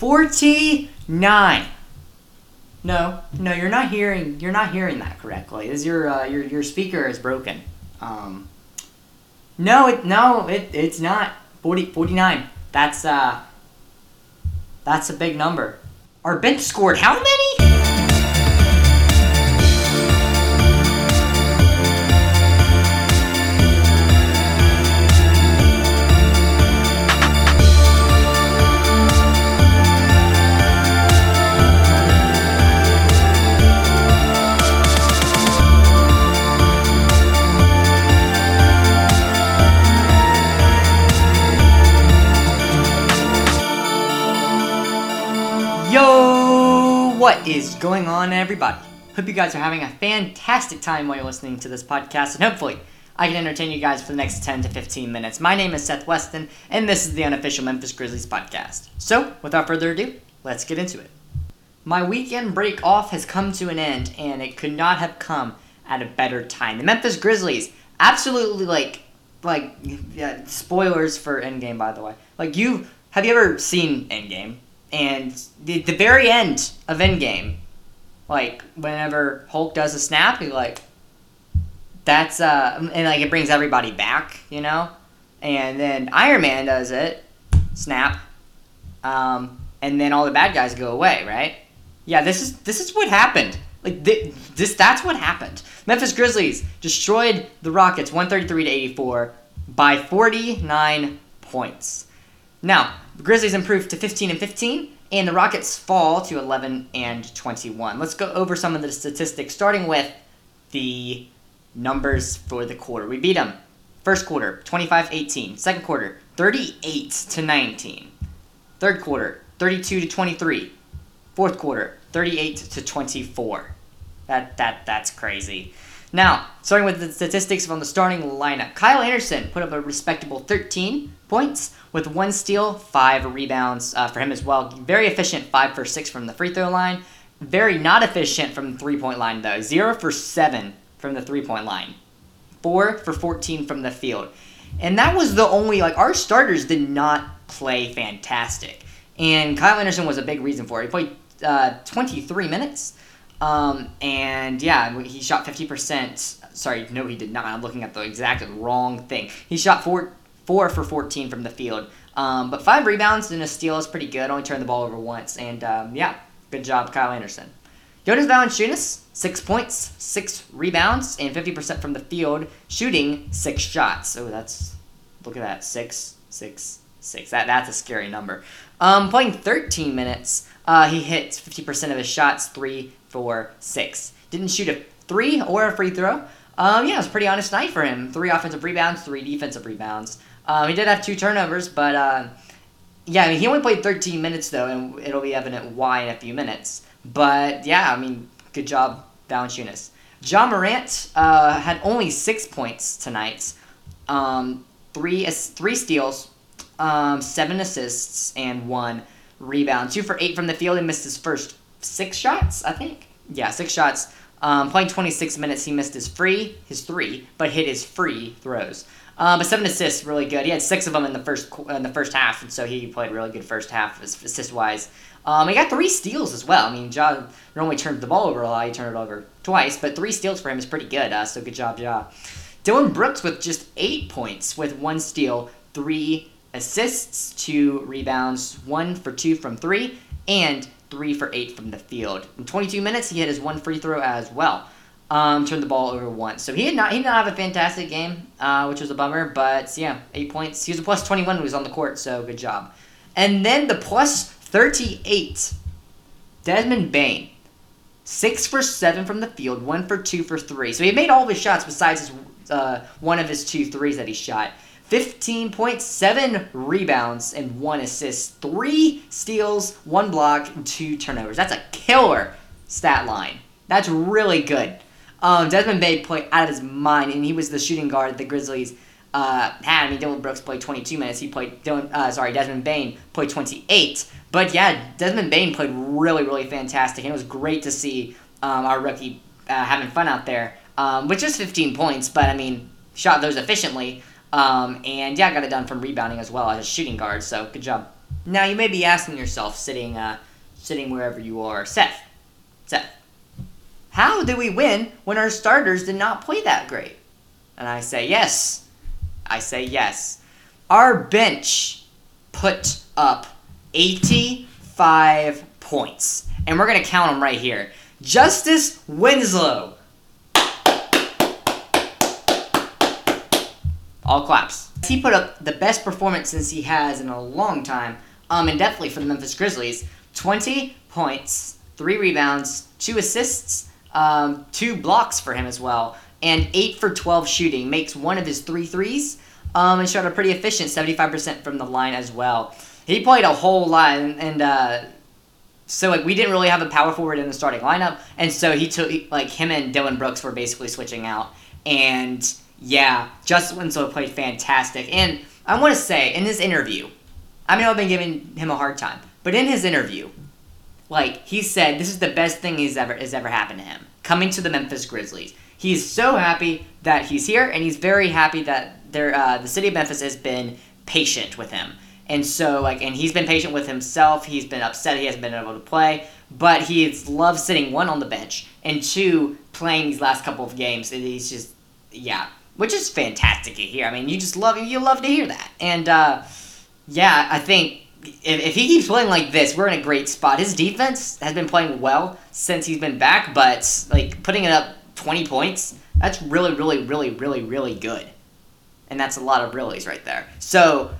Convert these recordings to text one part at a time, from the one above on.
49. No, no, you're not hearing. You're not hearing that correctly. Is your uh, your your speaker is broken? Um, no, it no, it it's not 40, 49. That's uh, that's a big number. Our bench scored how many? What is going on, everybody? Hope you guys are having a fantastic time while you're listening to this podcast, and hopefully, I can entertain you guys for the next 10 to 15 minutes. My name is Seth Weston, and this is the unofficial Memphis Grizzlies podcast. So, without further ado, let's get into it. My weekend break off has come to an end, and it could not have come at a better time. The Memphis Grizzlies, absolutely like, like, yeah, spoilers for Endgame, by the way. Like, you have you ever seen Endgame? And the, the very end of Endgame, like whenever Hulk does a snap, he like that's uh and like it brings everybody back, you know. And then Iron Man does it, snap, um, and then all the bad guys go away, right? Yeah, this is this is what happened. Like thi- this, that's what happened. Memphis Grizzlies destroyed the Rockets 133 to 84 by 49 points. Now, the Grizzlies improved to 15 and 15, and the Rockets fall to 11 and 21. Let's go over some of the statistics, starting with the numbers for the quarter. We beat them. First quarter, 25-18. Second quarter, 38 to 19. Third quarter, 32 to 23. Fourth quarter, 38 to 24. That that that's crazy. Now, starting with the statistics from the starting lineup, Kyle Anderson put up a respectable 13 points with one steal, five rebounds uh, for him as well. Very efficient, five for six from the free throw line. Very not efficient from the three point line though. Zero for seven from the three point line. Four for 14 from the field. And that was the only, like, our starters did not play fantastic. And Kyle Anderson was a big reason for it. He played uh, 23 minutes. Um, and yeah, he shot 50%. Sorry, no, he did not. I'm looking at the exact wrong thing. He shot four, four for 14 from the field. Um, but five rebounds and a steal is pretty good. Only turned the ball over once. And um, yeah, good job, Kyle Anderson. Jonas Valanciunas, six points, six rebounds, and 50% from the field, shooting six shots. Oh, that's look at that, six, six, six. That that's a scary number. Um, playing 13 minutes, uh, he hits 50% of his shots, three, four, six. Didn't shoot a three or a free throw. Um, yeah, it was a pretty honest night for him. Three offensive rebounds, three defensive rebounds. Um, he did have two turnovers, but uh, yeah, I mean, he only played 13 minutes though, and it'll be evident why in a few minutes. But yeah, I mean, good job, Valanciunas. Ja Morant uh, had only six points tonight, um, three three steals, um, seven assists, and one rebound. Two for eight from the field. He missed his first six shots, I think. Yeah, six shots. Um, playing 26 minutes, he missed his free, his three, but hit his free throws. Um, but seven assists, really good. He had six of them in the first in the first half, and so he played really good first half assist wise. Um, he got three steals as well. I mean, Ja normally turns the ball over a lot. He turned it over twice, but three steals for him is pretty good. Uh, so good job, Ja. Dillon Brooks with just eight points with one steal, three assists, two rebounds, one for two from three, and three for eight from the field. In 22 minutes, he hit his one free throw as well. Um, turned the ball over once. So he did not he did not have a fantastic game, uh, which was a bummer. But yeah, eight points. He was a plus 21 when he was on the court, so good job. And then the plus 38, Desmond Bane, six for seven from the field, one for two for three. So he made all of his shots besides his, uh, one of his two threes that he shot. 15 points, 7 rebounds, and 1 assist. 3 steals, 1 block, and 2 turnovers. That's a killer stat line. That's really good. Um, Desmond Bane played out of his mind, and he was the shooting guard the Grizzlies uh, had. I mean, Dillon Brooks played 22 minutes. He played, Dillon, uh, sorry, Desmond Bane played 28. But yeah, Desmond Bane played really, really fantastic, and it was great to see um, our rookie uh, having fun out there. Um, with just 15 points, but I mean, shot those efficiently. Um, and yeah, got it done from rebounding as well as a shooting guard. So good job, Now you may be asking yourself, sitting, uh, sitting wherever you are, Seth, Seth, how did we win when our starters did not play that great? And I say yes. I say yes. Our bench put up 85 points. And we're to count them right here. Justise Winslow. All claps. He put up the best performance since he has in a long time, um, and definitely for the Memphis Grizzlies. 20 points, 3 rebounds, 2 assists, um, 2 blocks for him as well, and 8 for 12 shooting. Makes one of his three threes, um, and shot a pretty efficient 75% from the line as well. He played a whole lot, and, and uh, so like we didn't really have a power forward in the starting lineup, and so he took like him and Dillon Brooks were basically switching out, and yeah, Justise Winslow played fantastic. And I want to say, in this interview, I mean, I've been giving him a hard time, but in his interview, like he said, this is the best thing he's ever has ever happened to him. Coming to the Memphis Grizzlies, he's so happy that he's here, and he's very happy that uh, the city of Memphis has been patient with him. And so, like, and he's been patient with himself. He's been upset he hasn't been able to play, but he's loved sitting one on the bench and two playing these last couple of games. And he's just, yeah, which is fantastic to hear. I mean, you just love you love to hear that. And uh, yeah, I think if, if he keeps playing like this, we're in a great spot. His defense has been playing well since he's been back, but like putting it up 20 points, that's really, really, really, really, really good. And that's a lot of reallys right there. So,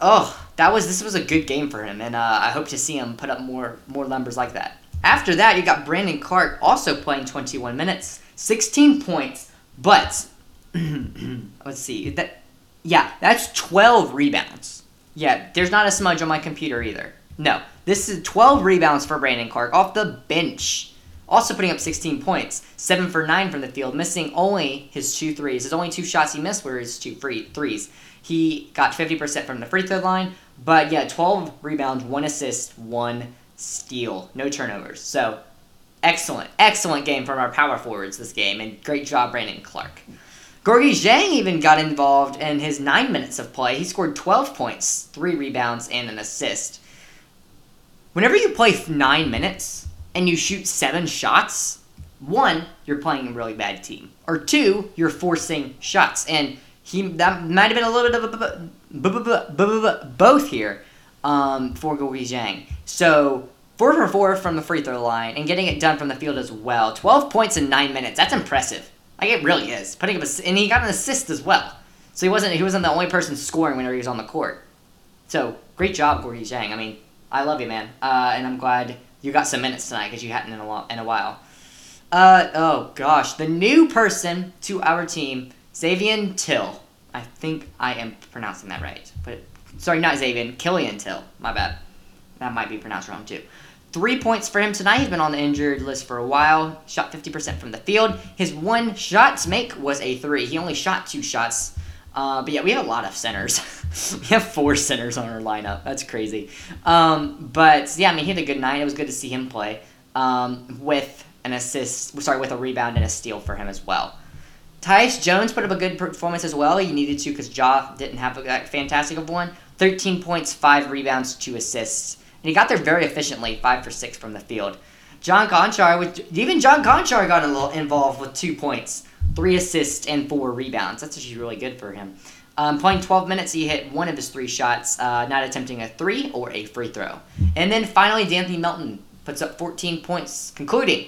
oh, that was this was a good game for him, and uh, I hope to see him put up more more numbers like that. After that, you got Brandon Clarke also playing 21 minutes, 16 points, but let's see. That yeah that's 12 rebounds. Yeah there's not a smudge on my computer either. No this is 12 rebounds for brandon clarke off the bench. Also putting up 16 points. 7 for 9 from the field missing only his two threes. His only two shots he missed were his two free threes. He got 50% from the free throw line but yeah 12 rebounds 1 assist 1 steal no turnovers. So excellent excellent game from our power forwards this game and great job brandon clarke Gorgui Dieng even got involved in his nine minutes of play. He scored 12 points, three rebounds, and an assist. Whenever you play nine minutes and you shoot seven shots, one, you're playing a really bad team, or two, you're forcing shots. And he that might have been a little bit of both here um, for Gorgui Dieng. So four for four from the free throw line and getting it done from the field as well. 12 points in nine minutes. That's impressive. Like it really is. Putting up a, and he got an assist as well. So he wasn't he wasn't the only person scoring whenever he was on the court. So great job, Gorgui Dieng. I mean, I love you, man, uh, and I'm glad you got some minutes tonight because you hadn't in a while. In a while. Uh, oh gosh, the new person to our team, Xavier Till. I think I am pronouncing that right, but sorry, not Xavier, Killian Till. My bad. That might be pronounced wrong too. Three points for him tonight. He's been on the injured list for a while. Shot 50% from the field. His one shot to make was a three. He only shot two shots. Uh, but yeah, we have a lot of centers. we have four centers on our lineup. That's crazy. Um, but yeah, I mean, he had a good night. It was good to see him play um, with an assist. Sorry, with a rebound and a steal for him as well. Tyus Jones put up a good performance as well. He needed to because Ja didn't have a fantastic of one. 13 points, 5 rebounds, 2 assists. And he got there very efficiently, five for six from the field. John Konchar, with, even John Konchar got a little involved with two points, three assists, and four rebounds. That's actually really good for him. Um, playing 12 minutes, he hit one of his three shots, uh, not attempting a three or a free throw. And then finally, De'Anthony Melton puts up 14 points, concluding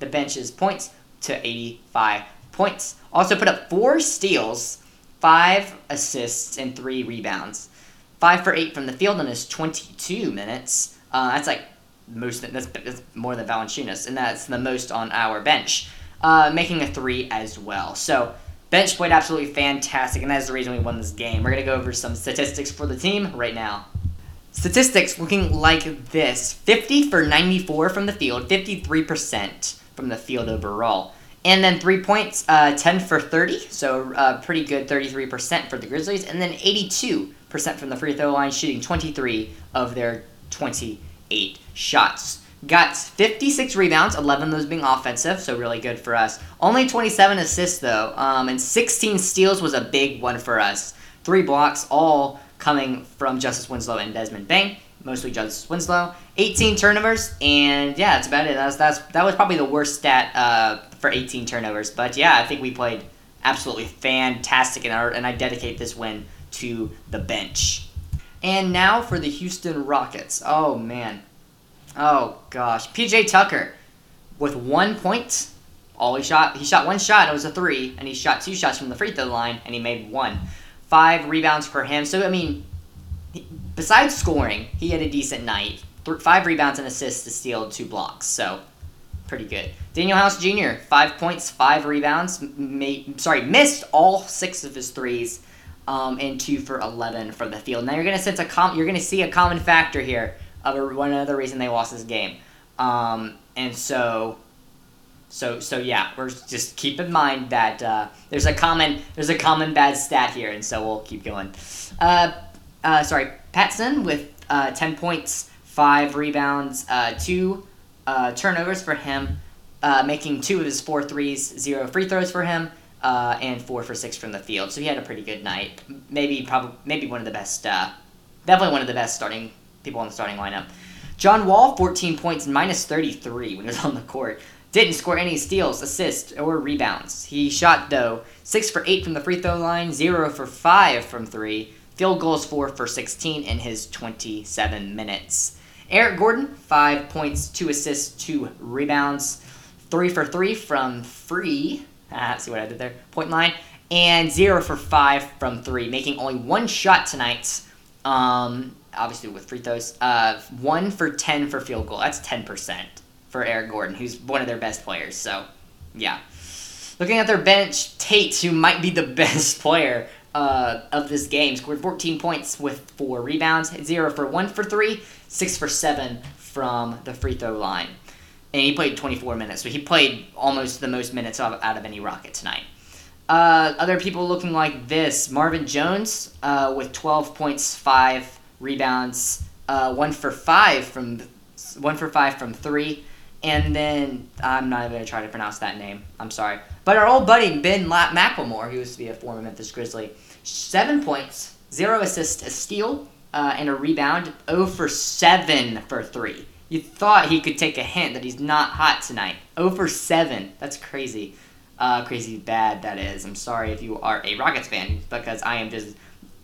the bench's points to 85 points. Also put up four steals, five assists, and three rebounds. Five for eight from the field in his 22 minutes. Uh, that's like most. That's, that's more than Valanciunas, and that's the most on our bench. Uh, making a three as well. So bench played absolutely fantastic, and that's the reason we won this game. We're gonna go over some statistics for the team right now. Statistics looking like this: 50 for 94 from the field, 53% from the field overall. And then three points, uh, 10 for 30, so uh, pretty good 33% for the Grizzlies. And then 82 percent from the free throw line, shooting 23 of their 28 shots. Got 56 rebounds, 11 of those being offensive, so really good for us. Only 27 assists though, um, and 16 steals was a big one for us. Three blocks, all coming from Justise Winslow and Desmond Bane, Mostly Justise Winslow. 18 turnovers, and yeah, that's about it. That's, that's that was probably the worst stat uh, for 18 turnovers. But yeah, I think we played absolutely fantastic, and, and I dedicate this win to the bench. And now for the Houston Rockets. Oh man, oh gosh, PJ Tucker with one point. All he shot, he shot one shot. It was a three, and he shot two shots from the free throw line, and he made one. Five rebounds for him. So I mean, besides scoring, he had a decent night. Th- five rebounds and assists to steal two blocks. So pretty good. Danuel House Jr. five points, five rebounds. Made, sorry, missed all six of his threes, um, and two for eleven from the field. Now you're gonna sense a com- you're gonna see a common factor here of a, one other reason they lost this game, um, and so. So so yeah, we're just keep in mind that uh, there's a common there's a common bad stat here, and so we'll keep going. Uh, uh, sorry, Patson with uh, 10 points, 5 rebounds, uh, 2 uh, turnovers for him, making 2 of his four threes, 0 free throws for him, uh, and 4 for 6 from the field. So he had a pretty good night. Maybe probably maybe one of the best, uh, definitely one of the best starting people on the starting lineup. John Wall, 14 points, minus 33 when he was on the court. Didn't score any steals, assists, or rebounds. He shot, though, 6 for 8 from the free throw line, 0 for 5 from 3, Field goals 4 for 16 in his 27 minutes. Eric Gordon, 5 points, 2 assists, 2 rebounds, 3 for 3 from free. Ah, see what I did there? Point line. And 0 for 5 from 3, making only one shot tonight. Um, obviously with free throws. Uh, 1 for 10 for field goal. That's 10% for Eric Gordon, who's one of their best players. So, yeah. Looking at their bench, Tate, who might be the best player uh, of this game. Scored 14 points with four rebounds, zero for one for three, six for seven from the free throw line. And he played 24 minutes, so he played almost the most minutes out of any Rocket tonight. Uh, other people looking like this Mason Jones uh, with 12 points, five rebounds, uh, one for five from one for five from three, and then I'm not even gonna try to pronounce that name. I'm sorry, but our old buddy Ben McLemore, who used to be a former Memphis Grizzly, seven points, zero assists, a steal, uh, and a rebound. 0 for 7 for 3. You thought he could take a hint that he's not hot tonight. 0 for 7. That's crazy. Uh, crazy bad, that is. I'm sorry if you are a Rockets fan because I am just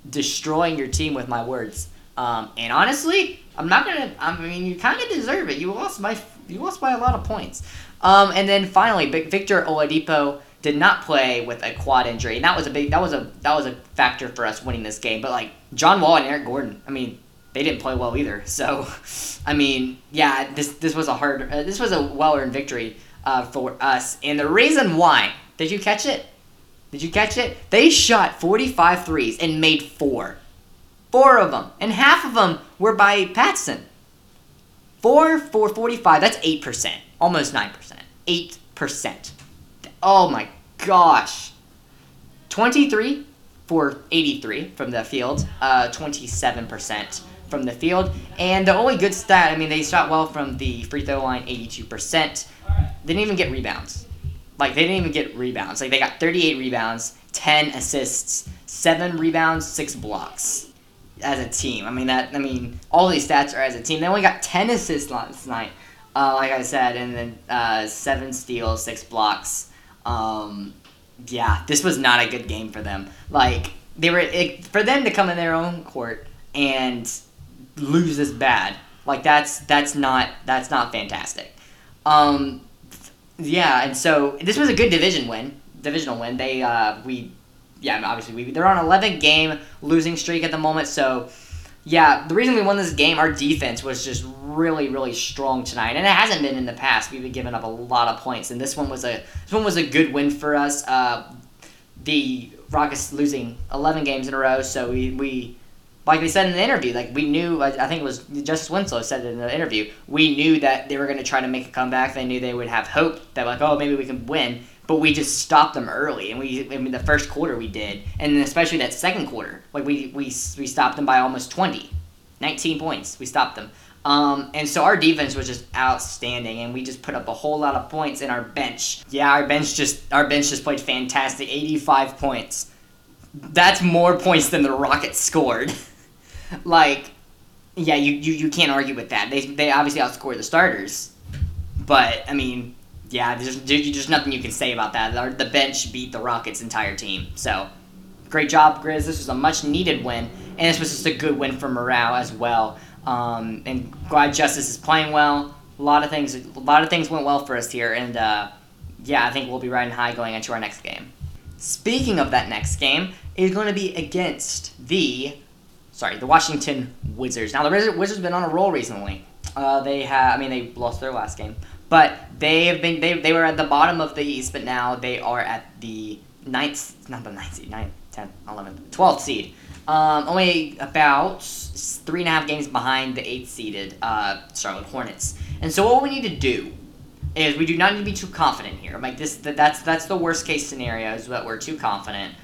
destroying your team with my words. Um, and honestly, I'm not gonna. I mean, you kind of deserve it. You lost by you lost by a lot of points. Um, and then finally, Victor Oladipo did not play with a quad injury, and that was a big that was a that was a factor for us winning this game. But like John Wall and Eric Gordon, I mean, they didn't play well either. So, I mean, yeah, this this was a hard uh, this was a well earned victory uh, for us. And the reason why did you catch it? Did you catch it? They shot 45 threes and made four. Four of them. And half of them were by Patson. Four for 45. That's 8%. Almost 9%. 8%. Oh my gosh. 23 for 83 from the field, uh, 27% from the field. And the only good stat, I mean, they shot well from the free throw line, 82%. They didn't even get rebounds. Like, they didn't even get rebounds. Like, they got 38 rebounds, 10 assists, 7 rebounds, 6 blocks as a team. I mean, that, I mean, all these stats are as a team. They only got 10 assists last night, uh, like I said, and then uh, 7 steals, 6 blocks. Um, yeah, this was not a good game for them. Like they were it, for them to come in their own court and lose this bad. Like that's that's not that's not fantastic. Um, yeah, and so this was a good division win, divisional win. They uh, we yeah obviously we they're on 11 game losing streak at the moment, so yeah, the reason we won this game, our defense was just really, really strong tonight, and it hasn't been in the past. We've been giving up a lot of points, and this one was a this one was a good win for us. Uh, the Rockets losing 11 games in a row, so we, we like they said in the interview, like we knew. I, think it was Justise Winslow said it in the interview. We knew that they were going to try to make a comeback. They knew they would have hope that like, oh, maybe we can win but we just stopped them early. And we, I mean, the first quarter we did, and especially that second quarter, like we we we stopped them by almost 20, 19 points. We stopped them. Um, and so our defense was just outstanding, and we just put up a whole lot of points in our bench. Yeah, our bench just our bench just played fantastic, 85 points. That's more points than the Rockets scored. like, yeah, you, you, you can't argue with that. They, they obviously outscored the starters. But, I mean, yeah, there's, there's nothing you can say about that. The bench beat the Rockets' entire team. So, great job, Grizz. This was a much needed win, and this was just a good win for morale as well. Um, and glad Justise is playing well. A lot of things, a lot of things went well for us here, and uh, yeah, I think we'll be riding high going into our next game. Speaking of that next game, it's going to be against the, sorry, the Washington Wizards. Now the Wizards have been on a roll recently. Uh, they have, I mean, they lost their last game, but they have been, they, they were at the bottom of the East, but now they are at the ninth, not the ninth seed, ninth, 10th, 11th, 12th seed. Um, only about three and a half games behind the eighth seeded uh, Charlotte Hornets. And so what we need to do is we do not need to be too confident here. Like this, that, that's that's the worst case scenario is that we're too confident,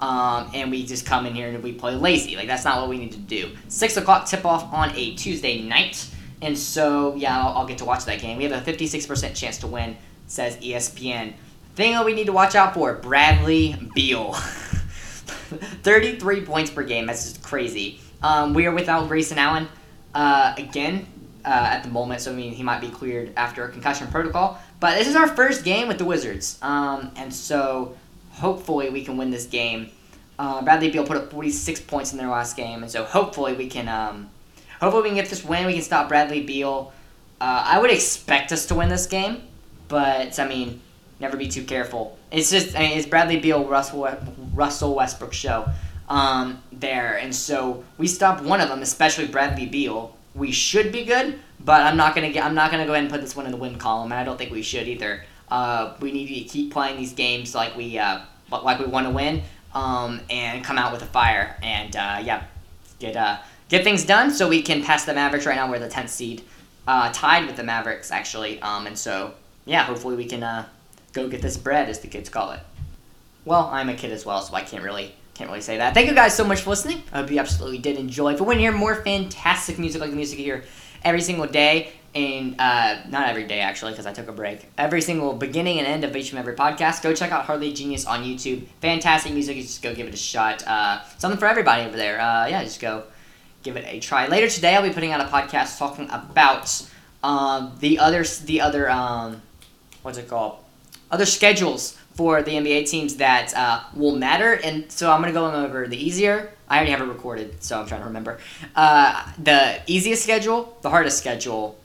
um, and we just come in here and we play lazy. Like that's not what we need to do. Six o'clock tip off on a Tuesday night, and so yeah, I'll, I'll get to watch that game. We have a fifty six percent chance to win, says ESPN. Thing that we need to watch out for: Bradley Beal. 33 points per game. That's just crazy. Um, we are without Grayson Allen uh, again uh, at the moment, so I mean he might be cleared after a concussion protocol. But this is our first game with the Wizards, um, and so hopefully we can win this game. Uh, Bradley Beal put up 46 points in their last game, and so hopefully we can um, hopefully we can get this win. We can stop Bradley Beal. Uh, I would expect us to win this game, but I mean never be too careful. It's just I mean, it's Bradley Beal, Russell Russell Westbrook show um, there, and so we stop one of them, especially Bradley Beal. We should be good, but I'm not gonna get I'm not gonna go ahead and put this one in the win column, and I don't think we should either. Uh, we need to keep playing these games like we uh, like we want to win, um, and come out with a fire, and uh, yeah, get uh, get things done so we can pass the Mavericks. Right now we're the 10th seed, uh, tied with the Mavericks actually, um, and so yeah, hopefully we can uh, go get this bread, as the kids call it. Well, I'm a kid as well, so I can't really can't really say that. Thank you guys so much for listening. I hope you absolutely did enjoy. If you want to hear more fantastic music like the music you hear every single day, and uh, not every day actually, because I took a break. Every single beginning and end of each and every podcast, go check out Hardly Genius on YouTube. Fantastic music. just go give it a shot. Uh, something for everybody over there. Uh, yeah, just go give it a try. Later today, I'll be putting out a podcast talking about um, the other the other um, what's it called other schedules for the NBA teams that uh, will matter. And so I'm going to go over the easier. I already have it recorded, so I'm trying to remember. Uh, the easiest schedule, the hardest schedule,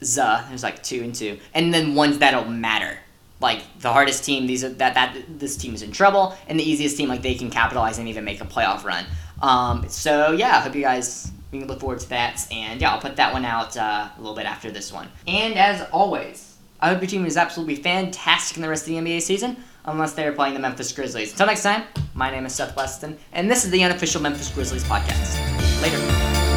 the there's like two and two, and then ones that'll matter. Like the hardest team, these are that that this team is in trouble, and the easiest team, like they can capitalize and even make a playoff run. Um, so yeah, hope you guys we can look forward to that, and yeah, I'll put that one out uh, a little bit after this one. And as always I hope your team is absolutely fantastic in the rest of the NBA season, unless they are playing the Memphis Grizzlies. Until next time, my name is Seth Weston, and this is the unofficial Memphis Grizzlies podcast. Later.